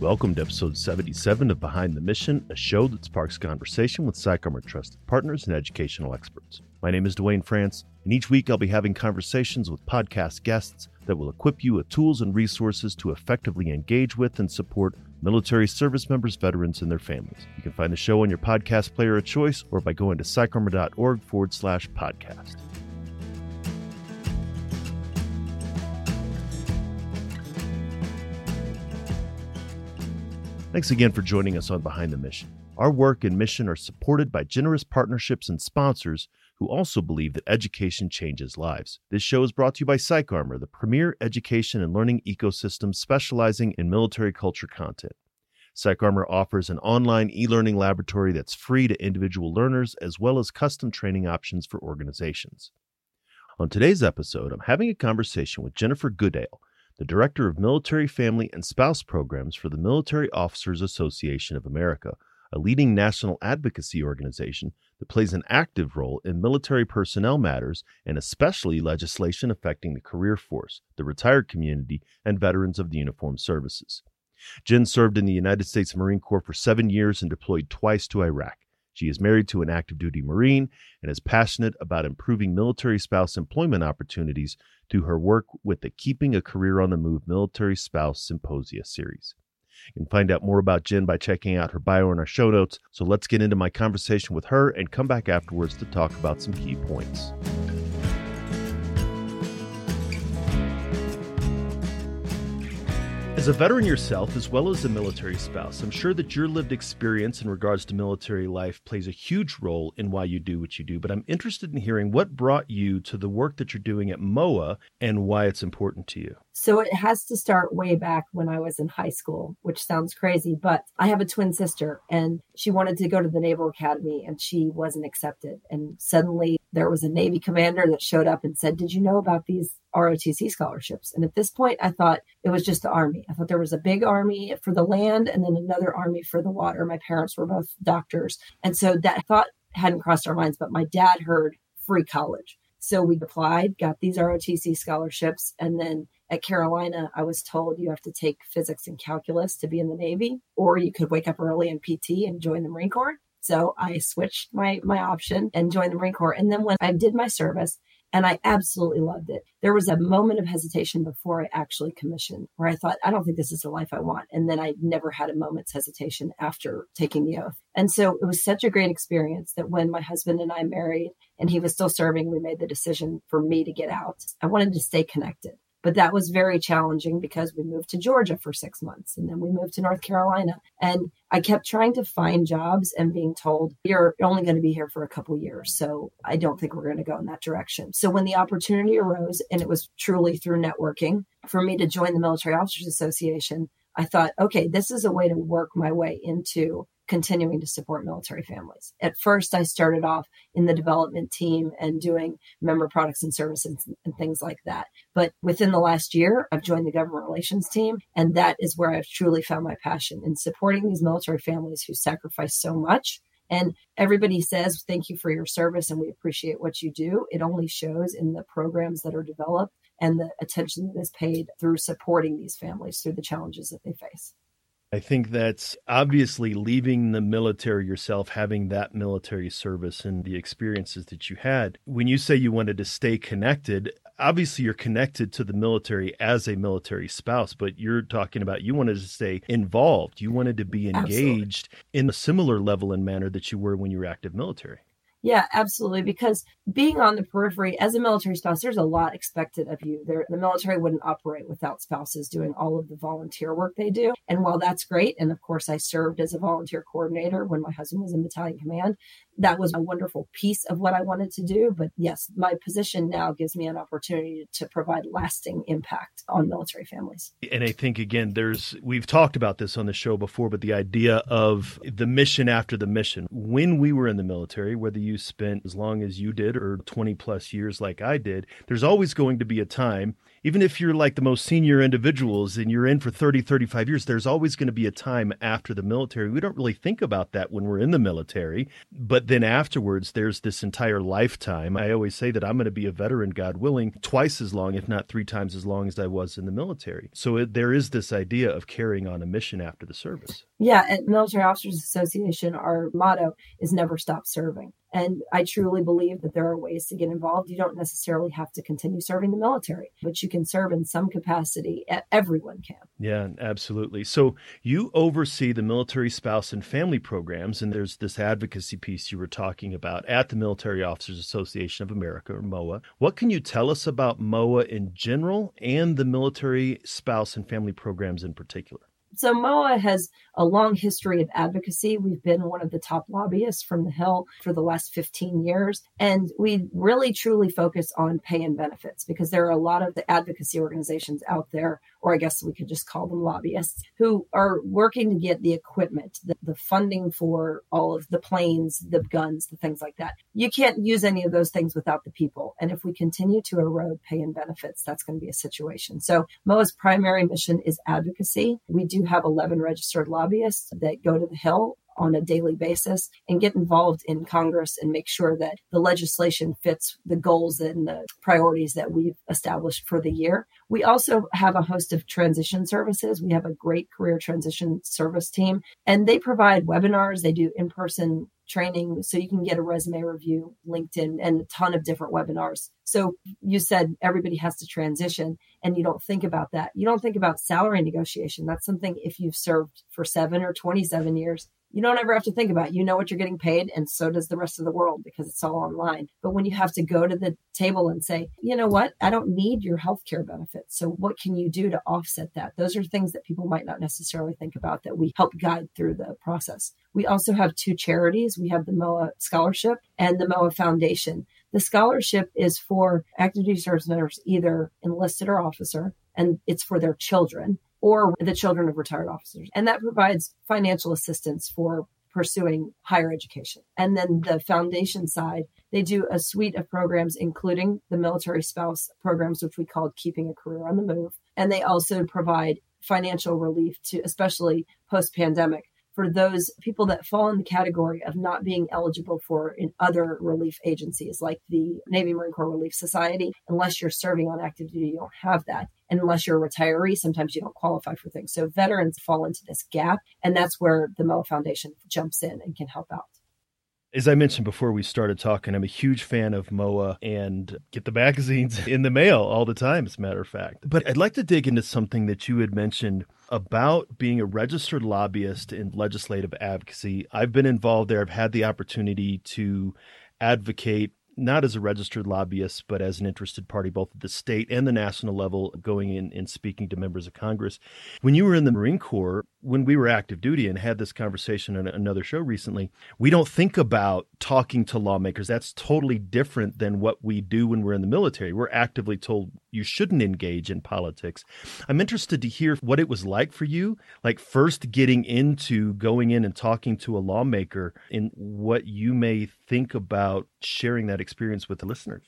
Welcome to episode 77 of Behind the Mission, a show that sparks conversation with PsychArmor trusted partners and educational experts. My name is Duane France, and each week I'll be having conversations with podcast guests that will equip you with tools and resources to effectively engage with and support military service members, veterans, and their families. You can find the show on your podcast player of choice or by going to psycharmor.org forward slash podcast. Thanks again for joining us on Behind the Mission. Our work and mission are supported by generous partnerships and sponsors who also believe that education changes lives. This show is brought to you by PsychArmor, the premier education and learning ecosystem specializing in military culture content. PsychArmor offers an online e learning laboratory that's free to individual learners as well as custom training options for organizations. On today's episode, I'm having a conversation with Jennifer Goodale the Director of Military, Family, and Spouse Programs for the Military Officers Association of America, a leading national advocacy organization that plays an active role in military personnel matters and especially legislation affecting the career force, the retired community, and veterans of the uniformed services. Jen served in the United States Marine Corps for seven years and deployed twice to Iraq. She is married to an active duty Marine and is passionate about improving military spouse employment opportunities through her work with the Keeping a Career on the Move Military Spouse Symposia series. You can find out more about Jen by checking out her bio in our show notes. So let's get into my conversation with her and come back afterwards to talk about some key points. As a veteran yourself, as well as a military spouse, I'm sure that your lived experience in regards to military life plays a huge role in why you do what you do. But I'm interested in hearing what brought you to the work that you're doing at MOAA and why it's important to you. So it has to start way back when I was in high school, which sounds crazy, but I have a twin sister and she wanted to go to the Naval Academy and she wasn't accepted. And suddenly there was a Navy commander that showed up and said, Did you know about these ROTC scholarships. And at this point, I thought it was just the Army. I thought there was a big Army for the land and then another Army for the water. My parents were both doctors. And so that thought hadn't crossed our minds, but my dad heard free college. So we applied, got these ROTC scholarships. And then at Carolina, I was told you have to take physics and calculus to be in the Navy, or you could wake up early in PT and join the Marine Corps. So I switched my my option and joined the Marine Corps. And then when I did my service, and I absolutely loved it. There was a moment of hesitation before I actually commissioned where I thought, I don't think this is the life I want. And then I never had a moment's hesitation after taking the oath. And so it was such a great experience that when my husband and I married and he was still serving, we made the decision for me to get out. I wanted to stay connected. But that was very challenging because we moved to Georgia for six months and then we moved to North Carolina. And I kept trying to find jobs and being told, you're only going to be here for a couple years. So I don't think we're going to go in that direction. So when the opportunity arose, and it was truly through networking for me to join the Military Officers Association, I thought, okay, this is a way to work my way into continuing to support military families. At first, I started off in the development team and doing member products and services and things like that. But within the last year, I've joined the government relations team, and that is where I've truly found my passion in supporting these military families who sacrifice so much and everybody says, thank you for your service and we appreciate what you do. It only shows in the programs that are developed and the attention that is paid through supporting these families through the challenges that they face. I think that's obviously leaving the military yourself, having that military service and the experiences that you had. When you say you wanted to stay connected, obviously you're connected to the military as a military spouse, but you're talking about you wanted to stay involved. You wanted to be engaged Absolutely. in a similar level and manner that you were when you were active military. Yeah, absolutely. Because being on the periphery as a military spouse, there's a lot expected of you. The military wouldn't operate without spouses doing all of the volunteer work they do. And while that's great, and of course, I served as a volunteer coordinator when my husband was in battalion command, that was a wonderful piece of what I wanted to do. But yes, my position now gives me an opportunity to provide lasting impact on military families. And I think, again, there's, we've talked about this on the show before, but the idea of the mission after the mission. When we were in the military, whether you spent as long as you did or 20 plus years like I did, there's always going to be a time even if you're like the most senior individuals and you're in for 30, 35 years, there's always going to be a time after the military. We don't really think about that when we're in the military. But then afterwards, there's this entire lifetime. I always say that I'm going to be a veteran, God willing, twice as long, if not three times as long as I was in the military. So it, there is this idea of carrying on a mission after the service. Yeah, at Military Officers Association, our motto is never stop serving. And I truly believe that there are ways to get involved. You don't necessarily have to continue serving the military, but you can serve in some capacity. Everyone can. Yeah, absolutely. So you oversee the military spouse and family programs, and there's this advocacy piece you were talking about at the Military Officers Association of America, or MOAA. What can you tell us about MOAA in general and the military spouse and family programs in particular? So MOAA has a long history of advocacy. We've been one of the top lobbyists from the Hill for the last 15 years. And we really truly focus on pay and benefits because there are a lot of the advocacy organizations out there, or I guess we could just call them lobbyists, who are working to get the equipment, the, the funding for all of the planes, the guns, the things like that. You can't use any of those things without the people. And if we continue to erode pay and benefits, that's going to be a situation. So MOAA's primary mission is advocacy. We do have 11 registered lobbyists that go to the Hill on a daily basis and get involved in Congress and make sure that the legislation fits the goals and the priorities that we've established for the year. We also have a host of transition services. We have a great career transition service team, and they provide webinars, they do in person training so you can get a resume review, LinkedIn, and a ton of different webinars. So you said everybody has to transition and you don't think about that. You don't think about salary negotiation. That's something if you've served for seven or 27 years, you don't ever have to think about it. You know what you're getting paid, and so does the rest of the world because it's all online. But when you have to go to the table and say, you know what, I don't need your health care benefits. So what can you do to offset that? Those are things that people might not necessarily think about that we help guide through the process. We also have two charities. We have the MOAA Scholarship and the MOAA Foundation. The scholarship is for active duty service members, either enlisted or officer, and it's for their children or the children of retired officers. And that provides financial assistance for pursuing higher education. And then the foundation side, they do a suite of programs, including the military spouse programs, which we called Keeping a Career on the Move. And they also provide financial relief to, especially post pandemic, for those people that fall in the category of not being eligible for in other relief agencies like the Navy Marine Corps Relief Society. Unless you're serving on active duty, you don't have that. And unless you're a retiree, sometimes you don't qualify for things. So veterans fall into this gap. And that's where the MOAA Foundation jumps in and can help out. As I mentioned before we started talking, I'm a huge fan of MOAA and get the magazines in the mail all the time, as a matter of fact. But I'd like to dig into something that you had mentioned about being a registered lobbyist in legislative advocacy. I've been involved there, I've had the opportunity to advocate not as a registered lobbyist, but as an interested party, both at the state and the national level, going in and speaking to members of Congress. When you were in the Marine Corps, when we were active duty and had this conversation on another show recently, we don't think about talking to lawmakers. That's totally different than what we do when we're in the military. We're actively told you shouldn't engage in politics. I'm interested to hear what it was like for you, like first getting into going in and talking to a lawmaker and what you may think about sharing that experience with the listeners.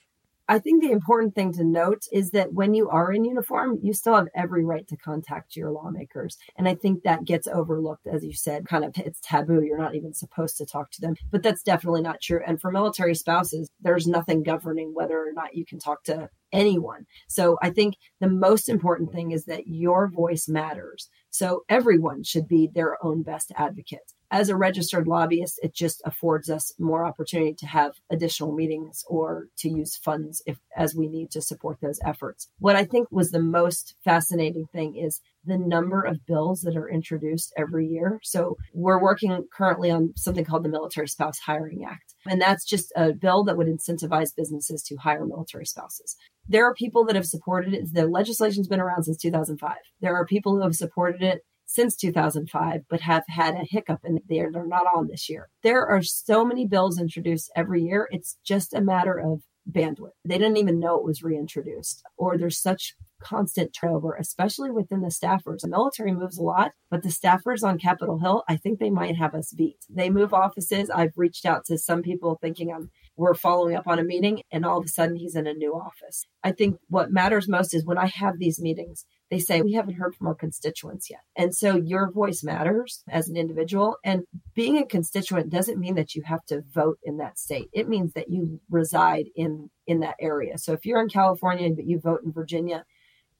I think the important thing to note is that when you are in uniform, you still have every right to contact your lawmakers. And I think that gets overlooked, as you said, kind of it's taboo. You're not even supposed to talk to them. But that's definitely not true. And for military spouses, there's nothing governing whether or not you can talk to anyone. So I think the most important thing is that your voice matters. So everyone should be their own best advocate as a registered lobbyist, it just affords us more opportunity to have additional meetings or to use funds if as we need to support those efforts. What I think was the most fascinating thing is the number of bills that are introduced every year. So we're working currently on something called the Military Spouse Hiring Act. And that's just a bill that would incentivize businesses to hire military spouses. There are people that have supported it. The legislation's been around since 2005. There are people who have supported it since 2005, but have had a hiccup and they're, they're not on this year. There are so many bills introduced every year. It's just a matter of bandwidth. They didn't even know it was reintroduced, or there's such constant turnover, especially within the staffers. The military moves a lot, but the staffers on Capitol Hill, I think they might have us beat. They move offices. I've reached out to some people thinking I'm we're following up on a meeting and all of a sudden he's in a new office. I think what matters most is when I have these meetings, they say, We haven't heard from our constituents yet. And so your voice matters as an individual. And being a constituent doesn't mean that you have to vote in that state, it means that you reside in, in that area. So if you're in California but you vote in Virginia,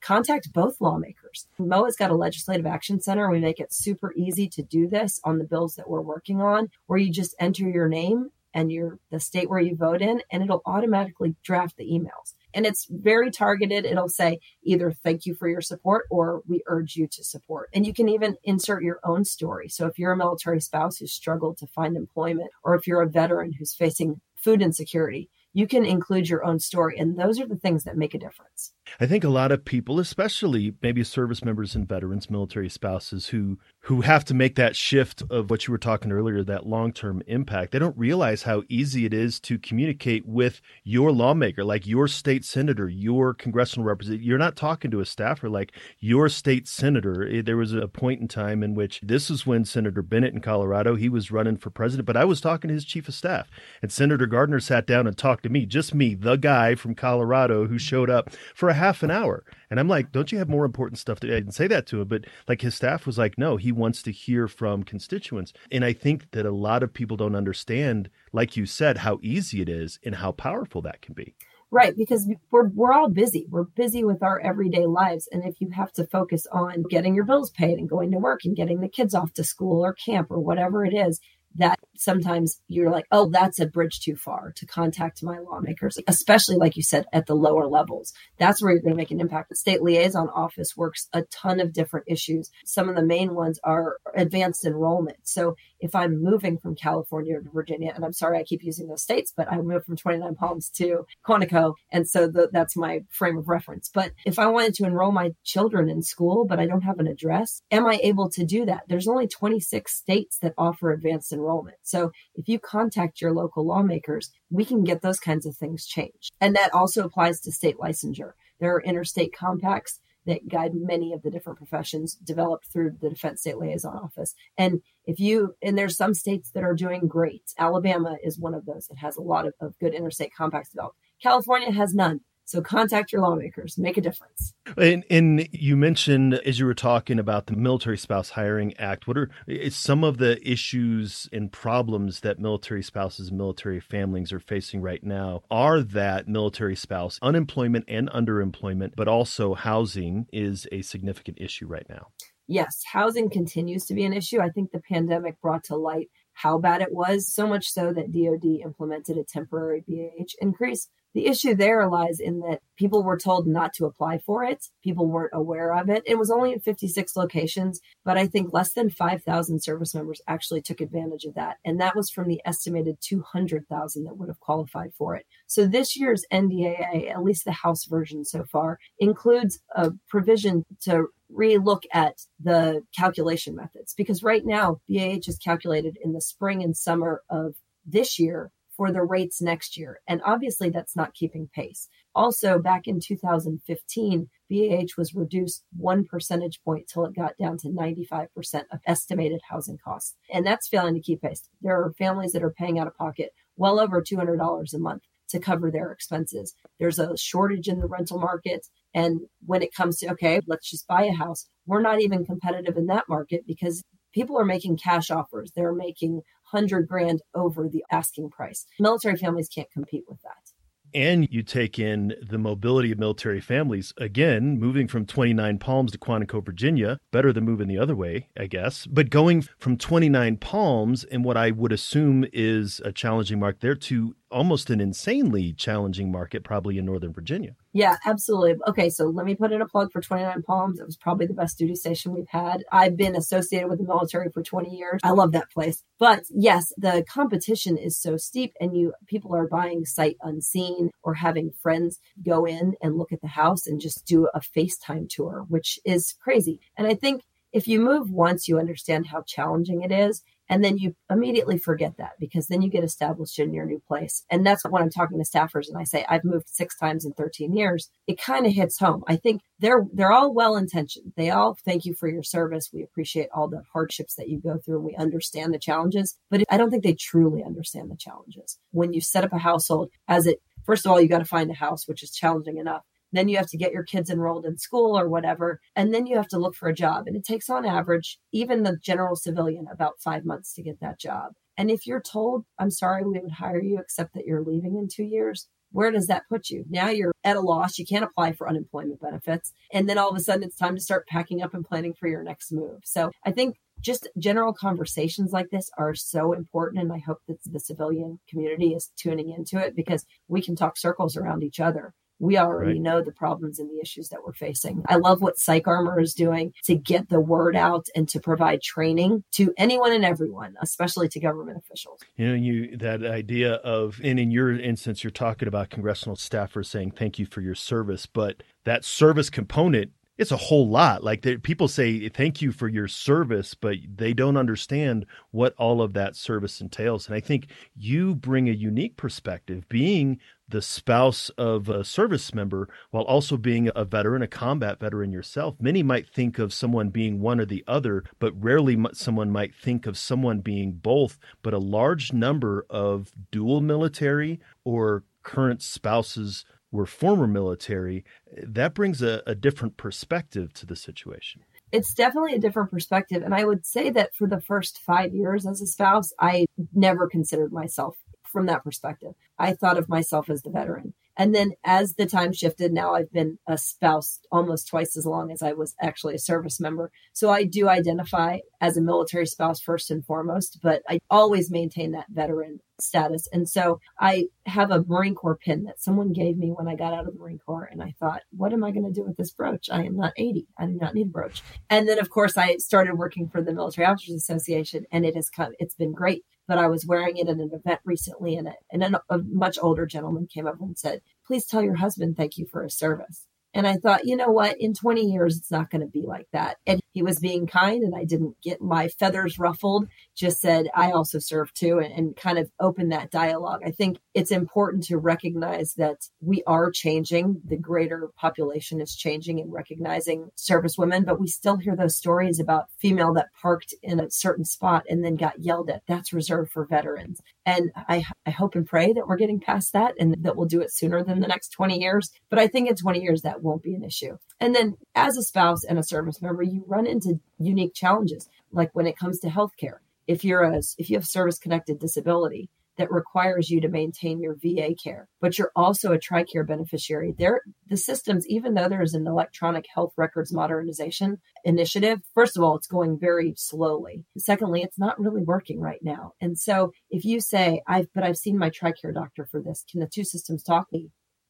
contact both lawmakers. MOAA's got a legislative action center. We make it super easy to do this on the bills that we're working on, where you just enter your name and your the state where you vote in, and it'll automatically draft the emails. And it's very targeted. It'll say either thank you for your support or we urge you to support. And you can even insert your own story. So if you're a military spouse who's struggled to find employment, or if you're a veteran who's facing food insecurity, you can include your own story. And those are the things that make a difference. I think a lot of people, especially maybe service members and veterans, military spouses who who have to make that shift of what you were talking earlier, that long-term impact. They don't realize how easy it is to communicate with your lawmaker, like your state senator, your congressional representative. You're not talking to a staffer like your state senator. Eh, there was a point in time in which this was when Senator Bennet in Colorado, he was running for president, but I was talking to his chief of staff. And Senator Gardner sat down and talked to me, just me, the guy from Colorado who showed up for a half an hour. And I'm like, don't you have more important stuff to I didn't say that to him, but like his staff was like, no, he wants to hear from constituents. And I think that a lot of people don't understand, like you said, how easy it is and how powerful that can be. Right, because we're we're all busy. We're busy with our everyday lives, and if you have to focus on getting your bills paid and going to work and getting the kids off to school or camp or whatever it is, that sometimes you're like, oh, that's a bridge too far to contact my lawmakers, especially like you said, at the lower levels. That's where you're going to make an impact. The state liaison office works a ton of different issues. Some of the main ones are advanced enrollment. So if I'm moving from California to Virginia, and I'm sorry I keep using those states, but I moved from 29 Palms to Quantico. And so the, that's my frame of reference. But if I wanted to enroll my children in school, but I don't have an address, am I able to do that? There's only 26 states that offer advanced enrollment. So if you contact your local lawmakers, we can get those kinds of things changed. And that also applies to state licensure. There are interstate compacts that guide many of the different professions developed through the Defense State Liaison Office. And if you, and there's some states that are doing great. Alabama is one of those that has a lot of, of good interstate compacts developed. California has none. So contact your lawmakers, make a difference. And, and, you mentioned as you were talking about the Military Spouse Hiring Act, what are some of the issues and problems that military spouses and military families are facing right now? Are that military spouse unemployment and underemployment, but also housing is a significant issue right now? Yes, housing continues to be an issue. I think the pandemic brought to light how bad it was, so much so that DoD implemented a temporary BAH increase the issue there lies in that people were told not to apply for it. People weren't aware of it. It was only in 56 locations, but I think less than 5,000 service members actually took advantage of that. And that was from the estimated 200,000 that would have qualified for it. So this year's NDAA, at least the House version so far, includes a provision to relook at the calculation methods because right now BAH is calculated in the spring and summer of this year for the rates next year. And obviously, that's not keeping pace. Also, back in 2015, BAH was reduced one percentage point till it got down to 95% of estimated housing costs. And that's failing to keep pace. There are families that are paying out of pocket well over $200 a month to cover their expenses. There's a shortage in the rental market. And when it comes to, okay, let's just buy a house, we're not even competitive in that market because people are making cash offers. They're making 100 grand over the asking price. Military families can't compete with that. And you take in the mobility of military families. Again moving from 29 palms to quantico virginia better than moving the other way i guess. But going from 29 palms in what i would assume is a challenging mark there to almost an insanely challenging market, probably in Northern Virginia. Yeah, absolutely. Okay, so let me put in a plug for 29 Palms. It was probably the best duty station we've had. I've been associated with the military for 20 years. I love that place. But yes, the competition is so steep and you people are buying sight unseen or having friends go in and look at the house and just do a FaceTime tour, which is crazy. And I think if you move once, you understand how challenging it is. And then you immediately forget that because then you get established in your new place. And that's when I'm talking to staffers and I say, I've moved six times in 13 years. It kind of hits home. I think they're, they're all well intentioned. They all thank you for your service. We appreciate all the hardships that you go through we understand the challenges, but I don't think they truly understand the challenges. When you set up a household as it, first of all, you got to find a house, which is challenging enough. Then you have to get your kids enrolled in school or whatever. And then you have to look for a job. And it takes on average, even the general civilian, about five months to get that job. And if you're told, I'm sorry, we would hire you, except that you're leaving in two years, where does that put you? Now you're at a loss. You can't apply for unemployment benefits. And then all of a sudden it's time to start packing up and planning for your next move. So I think just general conversations like this are so important. And I hope that the civilian community is tuning into it because we can talk circles around each other we already right. know the problems and the issues that we're facing. I love what PsychArmor is doing to get the word out and to provide training to anyone and everyone, especially to government officials. You know, you that idea of, and in your instance, you're talking about congressional staffers saying thank you for your service, but that service component it's a whole lot. Like people say, thank you for your service, but they don't understand what all of that service entails. And I think you bring a unique perspective, being the spouse of a service member while also being a veteran, a combat veteran yourself. Many might think of someone being one or the other, but rarely someone might think of someone being both. But a large number of dual military or current spouses were former military, that brings a, a different perspective to the situation it's definitely a different perspective. And I would say that for the first five years as a spouse, I never considered myself from that perspective. I thought of myself as the veteran. And then as the time shifted, now I've been a spouse almost twice as long as I was actually a service member. So I do identify as a military spouse first and foremost, but I always maintain that veteran status. And so I have a Marine Corps pin that someone gave me when I got out of the Marine Corps. And I thought, what am I going to do with this brooch? I am not 80. I do not need a brooch. And then, of course, I started working for the Military Officers Association and it has come, it's been great but I was wearing it at an event recently, and, a, and a, a much older gentleman came up and said, Please tell your husband thank you for his service. And I thought, you know what? In 20 years, it's not going to be like that. And he was being kind, and I didn't get my feathers ruffled. Just said, I also serve too, and, and kind of open that dialogue. I think it's important to recognize that we are changing. The greater population is changing and recognizing service women, but we still hear those stories about female that parked in a certain spot and then got yelled at. That's reserved for veterans. And I, I hope and pray that we're getting past that and that we'll do it sooner than the next 20 years. But I think in 20 years, that won't be an issue. And then as a spouse and a service member, you run into unique challenges, like when it comes to healthcare. If you're a, if you have service connected disability, that requires you to maintain your VA care, but you're also a TRICARE beneficiary. There, the systems, even though there's an electronic health records modernization initiative, first of all, it's going very slowly. Secondly, it's not really working right now. And so if you say, I've, but I've seen my TRICARE doctor for this, can the two systems talk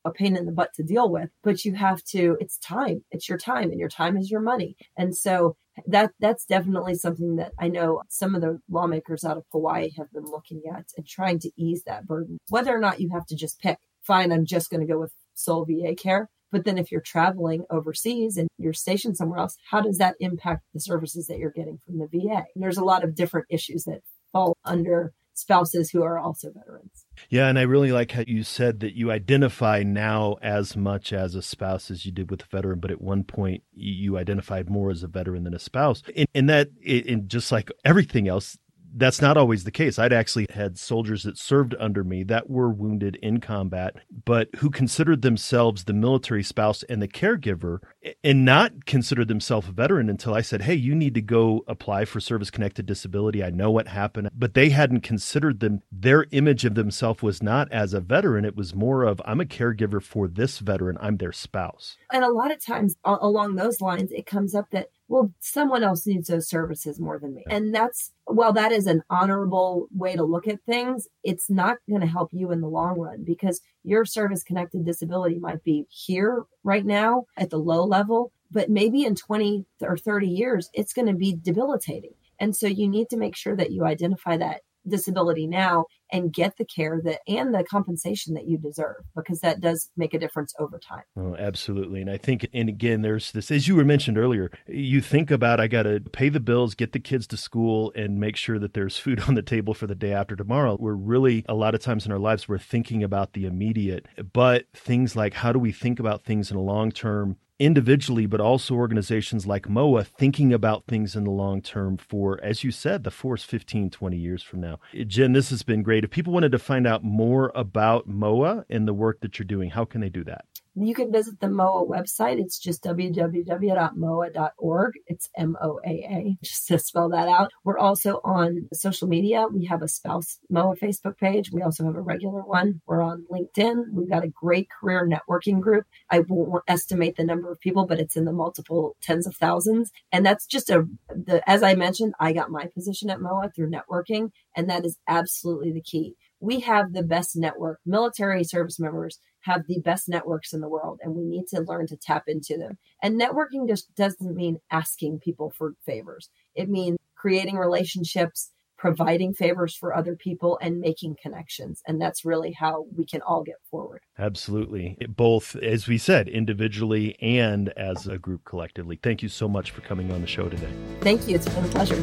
a pain in the butt to deal with but you have to it's time it's your time and your time is your money and so that that's definitely something that I know some of the lawmakers out of Hawaii have been looking at and trying to ease that burden. Whether or not you have to just pick, fine, I'm just going to go with sole VA care. But then if you're traveling overseas and you're stationed somewhere else, how does that impact the services that you're getting from the VA? And there's a lot of different issues that fall under spouses who are also veterans. Yeah, and I really like how you said that you identify now as much as a spouse as you did with a veteran, but at one point you identified more as a veteran than a spouse. And, and that, and just like everything else, that's not always the case. I'd actually had soldiers that served under me that were wounded in combat, but who considered themselves the military spouse and the caregiver and not considered themselves a veteran until I said, Hey, you need to go apply for service connected disability. I know what happened. But they hadn't considered them. Their image of themselves was not as a veteran. It was more of, I'm a caregiver for this veteran. I'm their spouse. And a lot of times along those lines, it comes up that well, someone else needs those services more than me. And that's, while that is an honorable way to look at things, it's not going to help you in the long run because your service connected disability might be here right now at the low level, but maybe in 20 or 30 years, it's going to be debilitating. And so you need to make sure that you identify that disability now and get the care that and the compensation that you deserve because that does make a difference over time. Oh, absolutely. And I think and again there's this as you were mentioned earlier, you think about I got to pay the bills, get the kids to school and make sure that there's food on the table for the day after tomorrow. We're really a lot of times in our lives we're thinking about the immediate, but things like how do we think about things in a long-term individually, but also organizations like MOAA thinking about things in the long term for, as you said, the force 15, 20 years from now. Jen, this has been great. If people wanted to find out more about MOAA and the work that you're doing, how can they do that? You can visit the MOAA website. It's just www.moaa.org. It's M O A A, just to spell that out. We're also on social media. We have a spouse MOAA Facebook page. We also have a regular one. We're on LinkedIn. We've got a great career networking group. I won't estimate the number of people, but it's in the multiple tens of thousands. And that's just a, the, as I mentioned, I got my position at MOAA through networking, and that is absolutely the key. We have the best network. Military service members have the best networks in the world and we need to learn to tap into them. And networking just doesn't mean asking people for favors. It means creating relationships, providing favors for other people and making connections. And that's really how we can all get forward. Absolutely. Both, as we said, individually and as a group collectively. Thank you so much for coming on the show today. Thank you. It's been a pleasure.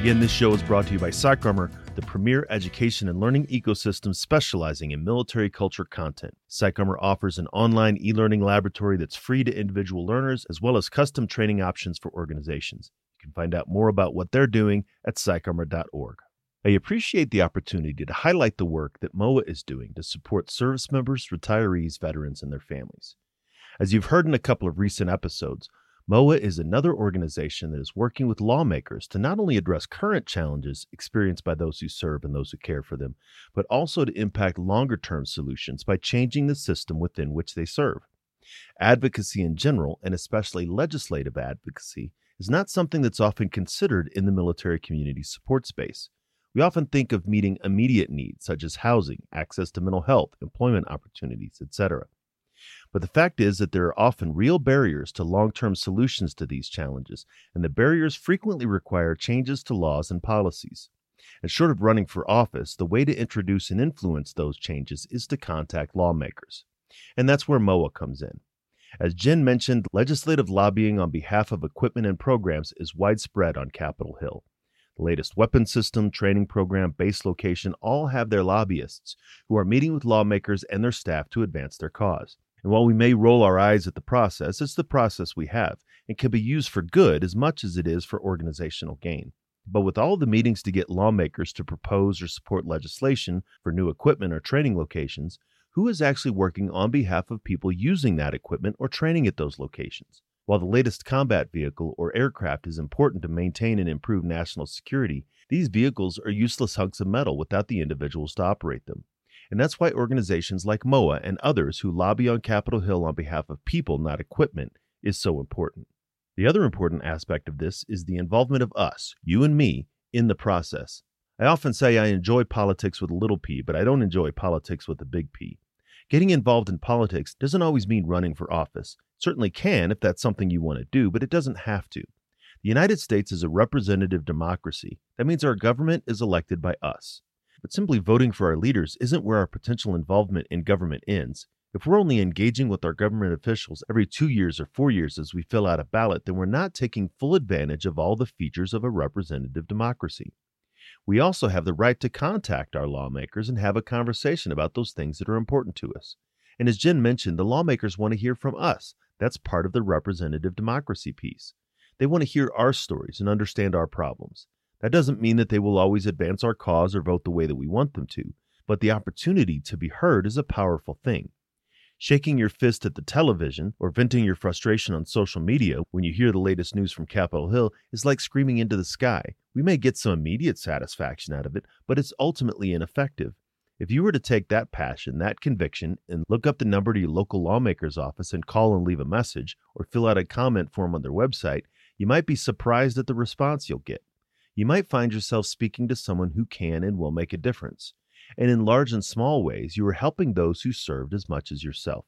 Again, this show is brought to you by PsychArmor, the premier education and learning ecosystem specializing in military culture content. PsychArmor offers an online e learning laboratory that's free to individual learners, as well as custom training options for organizations. You can find out more about what they're doing at psycharmor.org. I appreciate the opportunity to highlight the work that MOAA is doing to support service members, retirees, veterans, and their families. As you've heard in a couple of recent episodes, MOAA is another organization that is working with lawmakers to not only address current challenges experienced by those who serve and those who care for them, but also to impact longer term solutions by changing the system within which they serve. Advocacy in general, and especially legislative advocacy, is not something that's often considered in the military community support space. We often think of meeting immediate needs such as housing, access to mental health, employment opportunities, etc. But the fact is that there are often real barriers to long term solutions to these challenges, and the barriers frequently require changes to laws and policies. And short of running for office, the way to introduce and influence those changes is to contact lawmakers. And that's where MOAA comes in. As Jen mentioned, legislative lobbying on behalf of equipment and programs is widespread on Capitol Hill. The latest weapon system, training program, base location all have their lobbyists who are meeting with lawmakers and their staff to advance their cause. And while we may roll our eyes at the process, it's the process we have and can be used for good as much as it is for organizational gain. But with all the meetings to get lawmakers to propose or support legislation for new equipment or training locations, who is actually working on behalf of people using that equipment or training at those locations? While the latest combat vehicle or aircraft is important to maintain and improve national security, these vehicles are useless hunks of metal without the individuals to operate them. And that's why organizations like MOAA and others who lobby on Capitol Hill on behalf of people, not equipment, is so important. The other important aspect of this is the involvement of us, you and me, in the process. I often say I enjoy politics with a little p, but I don't enjoy politics with a big P. Getting involved in politics doesn't always mean running for office. It certainly can if that's something you want to do, but it doesn't have to. The United States is a representative democracy. That means our government is elected by us. But simply voting for our leaders isn't where our potential involvement in government ends. If we're only engaging with our government officials every two years or four years as we fill out a ballot, then we're not taking full advantage of all the features of a representative democracy. We also have the right to contact our lawmakers and have a conversation about those things that are important to us. And as Jen mentioned, the lawmakers want to hear from us. That's part of the representative democracy piece. They want to hear our stories and understand our problems. That doesn't mean that they will always advance our cause or vote the way that we want them to, but the opportunity to be heard is a powerful thing. Shaking your fist at the television or venting your frustration on social media when you hear the latest news from Capitol Hill is like screaming into the sky. We may get some immediate satisfaction out of it, but it's ultimately ineffective. If you were to take that passion, that conviction, and look up the number to your local lawmaker's office and call and leave a message or fill out a comment form on their website, you might be surprised at the response you'll get you might find yourself speaking to someone who can and will make a difference. And in large and small ways, you are helping those who served as much as yourself.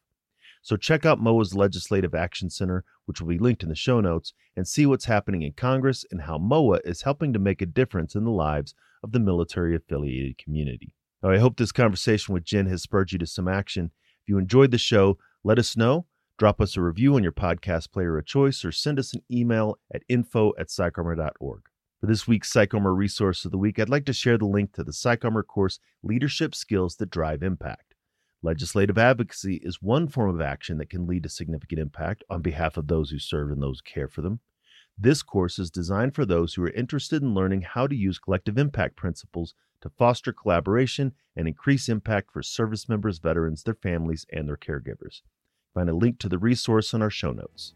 So check out MOAA's Legislative Action Center, which will be linked in the show notes, and see what's happening in Congress and how MOAA is helping to make a difference in the lives of the military affiliated community. Now, I hope this conversation with Jen has spurred you to some action. If you enjoyed the show, let us know. Drop us a review on your podcast player of choice or send us an email at info at psycharmor.org. For this week's PsychArmor Resource of the Week, I'd like to share the link to the PsychArmor course Leadership Skills That Drive Impact. Legislative advocacy is one form of action that can lead to significant impact on behalf of those who serve and those who care for them. This course is designed for those who are interested in learning how to use collective impact principles to foster collaboration and increase impact for service members, veterans, their families, and their caregivers. Find a link to the resource in our show notes.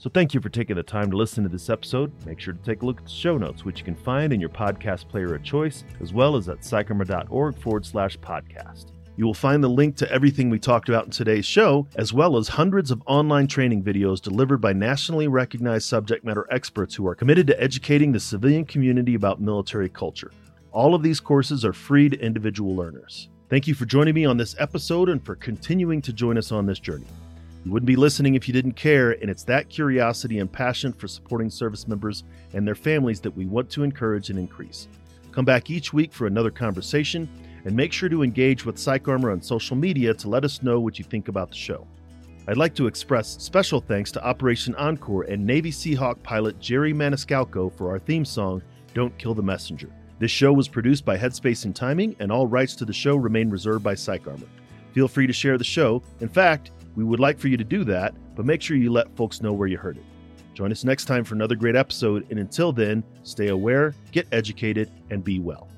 So, thank you for taking the time to listen to this episode. Make sure to take a look at the show notes, which you can find in your podcast player of choice, as well as at psycharmor.org forward slash podcast. You will find the link to everything we talked about in today's show, as well as hundreds of online training videos delivered by nationally recognized subject matter experts who are committed to educating the civilian community about military culture. All of these courses are free to individual learners. Thank you for joining me on this episode and for continuing to join us on this journey. You wouldn't be listening if you didn't care, and it's that curiosity and passion for supporting service members and their families that we want to encourage and increase. Come back each week for another conversation and make sure to engage with PsychArmor on social media to let us know what you think about the show. I'd like to express special thanks to Operation Encore and Navy Seahawk pilot Jerry Maniscalco for our theme song, Don't Kill the Messenger. This show was produced by Headspace and Timing, and all rights to the show remain reserved by PsychArmor. Feel free to share the show. In fact, we would like for you to do that, but make sure you let folks know where you heard it. Join us next time for another great episode, and until then, stay aware, get educated, and be well.